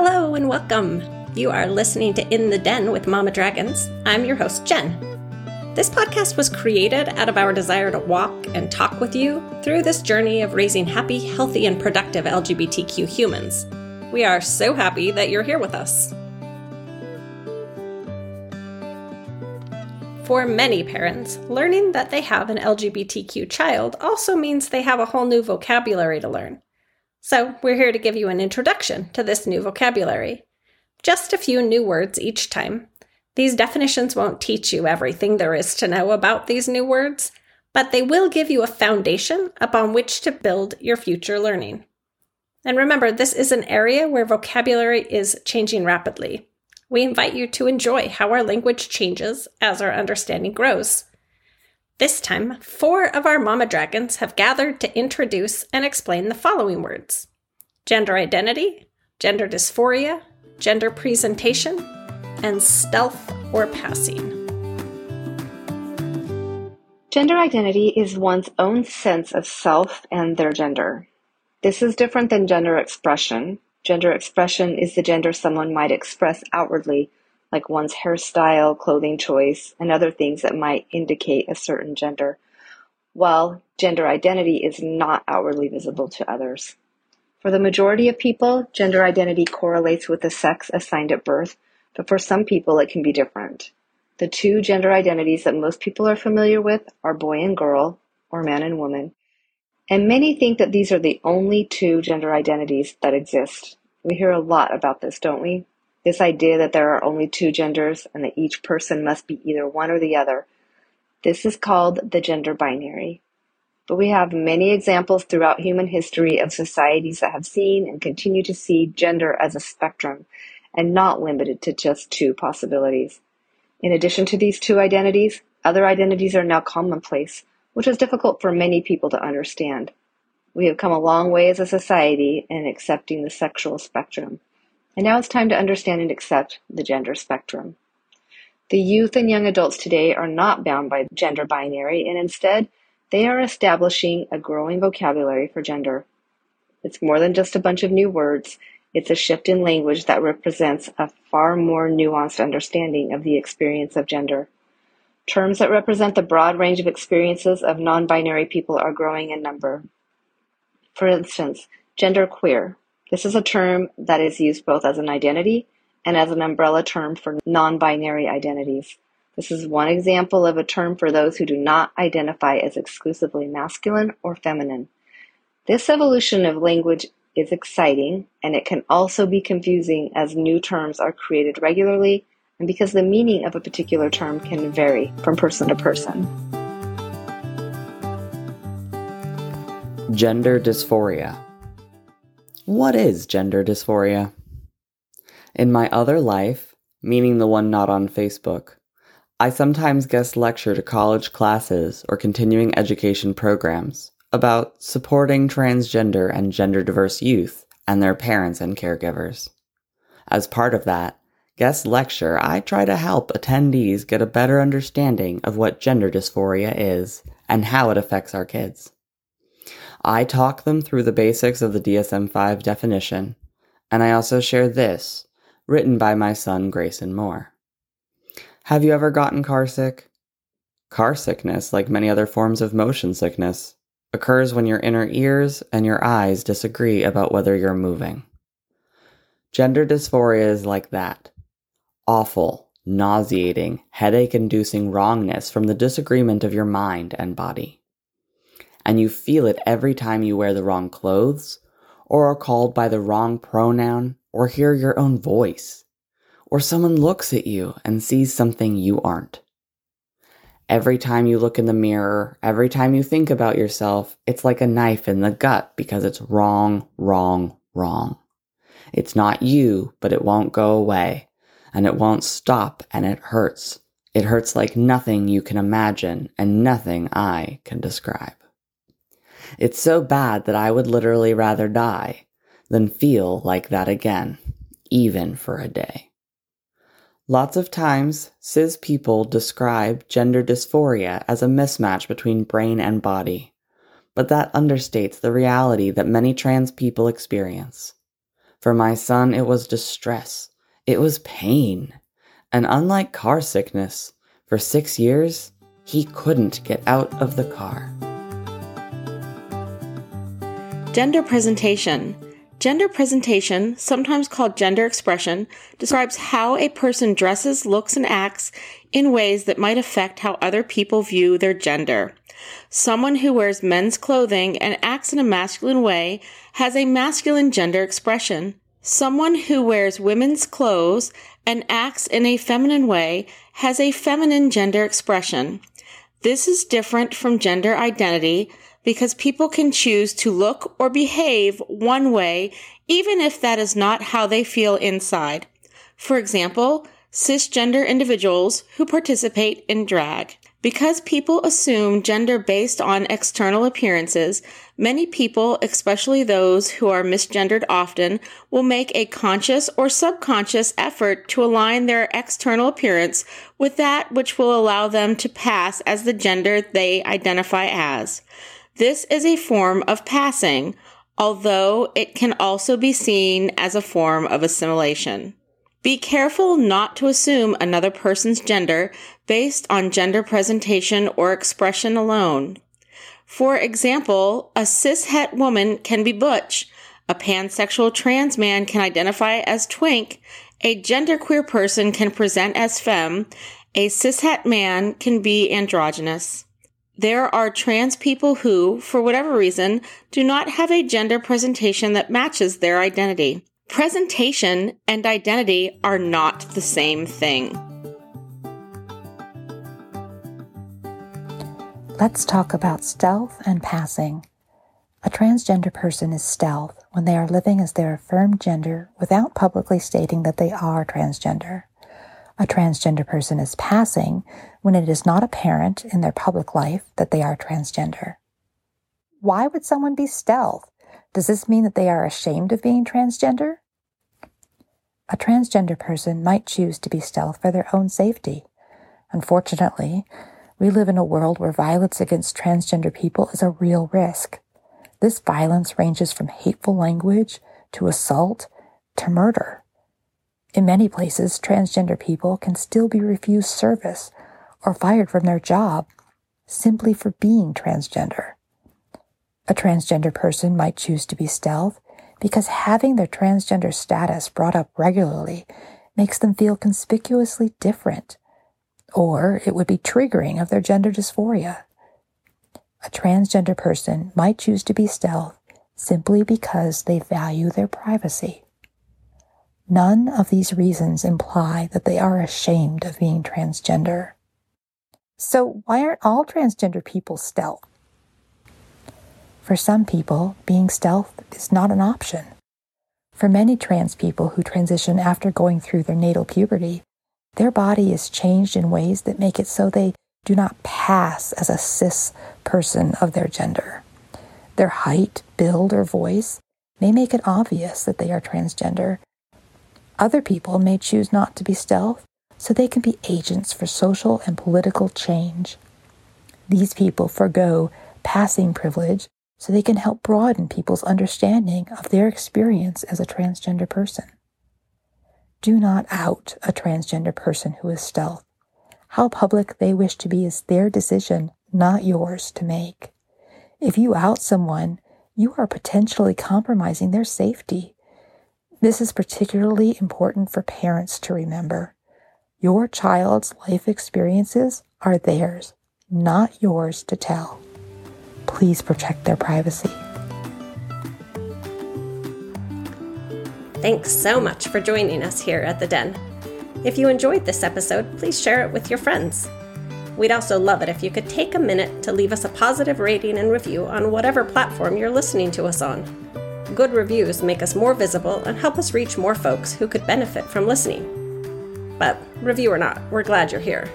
Hello and welcome. You are listening to In the Den with Mama Dragons. I'm your host, Jen. This podcast was created out of our desire to walk and talk with you through this journey of raising happy, healthy, and productive LGBTQ humans. We are so happy that you're here with us. For many parents, learning that they have an LGBTQ child also means they have a whole new vocabulary to learn. So, we're here to give you an introduction to this new vocabulary. Just a few new words each time. These definitions won't teach you everything there is to know about these new words, but they will give you a foundation upon which to build your future learning. And remember, this is an area where vocabulary is changing rapidly. We invite you to enjoy how our language changes as our understanding grows. This time, four of our mama dragons have gathered to introduce and explain the following words gender identity, gender dysphoria, gender presentation, and stealth or passing. Gender identity is one's own sense of self and their gender. This is different than gender expression. Gender expression is the gender someone might express outwardly like one's hairstyle, clothing choice, and other things that might indicate a certain gender, while gender identity is not outwardly visible to others. For the majority of people, gender identity correlates with the sex assigned at birth, but for some people it can be different. The two gender identities that most people are familiar with are boy and girl, or man and woman, and many think that these are the only two gender identities that exist. We hear a lot about this, don't we? This idea that there are only two genders and that each person must be either one or the other. This is called the gender binary. But we have many examples throughout human history of societies that have seen and continue to see gender as a spectrum and not limited to just two possibilities. In addition to these two identities, other identities are now commonplace, which is difficult for many people to understand. We have come a long way as a society in accepting the sexual spectrum. And now it's time to understand and accept the gender spectrum. The youth and young adults today are not bound by gender binary, and instead, they are establishing a growing vocabulary for gender. It's more than just a bunch of new words, it's a shift in language that represents a far more nuanced understanding of the experience of gender. Terms that represent the broad range of experiences of non binary people are growing in number. For instance, gender queer, this is a term that is used both as an identity and as an umbrella term for non-binary identities. This is one example of a term for those who do not identify as exclusively masculine or feminine. This evolution of language is exciting, and it can also be confusing as new terms are created regularly and because the meaning of a particular term can vary from person to person. Gender dysphoria. What is gender dysphoria? In my other life, meaning the one not on Facebook, I sometimes guest lecture to college classes or continuing education programs about supporting transgender and gender diverse youth and their parents and caregivers. As part of that guest lecture, I try to help attendees get a better understanding of what gender dysphoria is and how it affects our kids. I talk them through the basics of the DSM 5 definition, and I also share this, written by my son Grayson Moore. Have you ever gotten carsick? Car sickness, like many other forms of motion sickness, occurs when your inner ears and your eyes disagree about whether you're moving. Gender dysphoria is like that awful, nauseating, headache inducing wrongness from the disagreement of your mind and body and you feel it every time you wear the wrong clothes, or are called by the wrong pronoun, or hear your own voice, or someone looks at you and sees something you aren't. Every time you look in the mirror, every time you think about yourself, it's like a knife in the gut because it's wrong, wrong, wrong. It's not you, but it won't go away, and it won't stop, and it hurts. It hurts like nothing you can imagine and nothing I can describe. It's so bad that I would literally rather die than feel like that again, even for a day. Lots of times, cis people describe gender dysphoria as a mismatch between brain and body, but that understates the reality that many trans people experience. For my son, it was distress. It was pain. And unlike car sickness, for six years, he couldn't get out of the car. Gender presentation. Gender presentation, sometimes called gender expression, describes how a person dresses, looks, and acts in ways that might affect how other people view their gender. Someone who wears men's clothing and acts in a masculine way has a masculine gender expression. Someone who wears women's clothes and acts in a feminine way has a feminine gender expression. This is different from gender identity because people can choose to look or behave one way even if that is not how they feel inside. For example, cisgender individuals who participate in drag. Because people assume gender based on external appearances, many people, especially those who are misgendered often, will make a conscious or subconscious effort to align their external appearance with that which will allow them to pass as the gender they identify as. This is a form of passing, although it can also be seen as a form of assimilation. Be careful not to assume another person's gender based on gender presentation or expression alone. For example, a cishet woman can be butch, a pansexual trans man can identify as twink, a genderqueer person can present as femme, a cishet man can be androgynous. There are trans people who, for whatever reason, do not have a gender presentation that matches their identity. Presentation and identity are not the same thing. Let's talk about stealth and passing. A transgender person is stealth when they are living as their affirmed gender without publicly stating that they are transgender. A transgender person is passing when it is not apparent in their public life that they are transgender. Why would someone be stealth? Does this mean that they are ashamed of being transgender? A transgender person might choose to be stealth for their own safety. Unfortunately, we live in a world where violence against transgender people is a real risk. This violence ranges from hateful language to assault to murder. In many places, transgender people can still be refused service or fired from their job simply for being transgender. A transgender person might choose to be stealth because having their transgender status brought up regularly makes them feel conspicuously different or it would be triggering of their gender dysphoria. A transgender person might choose to be stealth simply because they value their privacy. None of these reasons imply that they are ashamed of being transgender. So, why aren't all transgender people stealth? For some people, being stealth is not an option. For many trans people who transition after going through their natal puberty, their body is changed in ways that make it so they do not pass as a cis person of their gender. Their height, build, or voice may make it obvious that they are transgender. Other people may choose not to be stealth so they can be agents for social and political change. These people forego passing privilege so they can help broaden people's understanding of their experience as a transgender person. Do not out a transgender person who is stealth. How public they wish to be is their decision, not yours to make. If you out someone, you are potentially compromising their safety. This is particularly important for parents to remember. Your child's life experiences are theirs, not yours to tell. Please protect their privacy. Thanks so much for joining us here at the Den. If you enjoyed this episode, please share it with your friends. We'd also love it if you could take a minute to leave us a positive rating and review on whatever platform you're listening to us on. Good reviews make us more visible and help us reach more folks who could benefit from listening. But, review or not, we're glad you're here.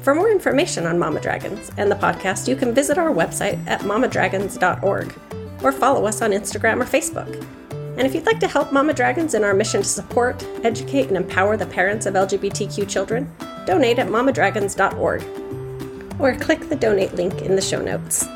For more information on Mama Dragons and the podcast, you can visit our website at mamadragons.org or follow us on Instagram or Facebook. And if you'd like to help Mama Dragons in our mission to support, educate, and empower the parents of LGBTQ children, donate at mamadragons.org or click the donate link in the show notes.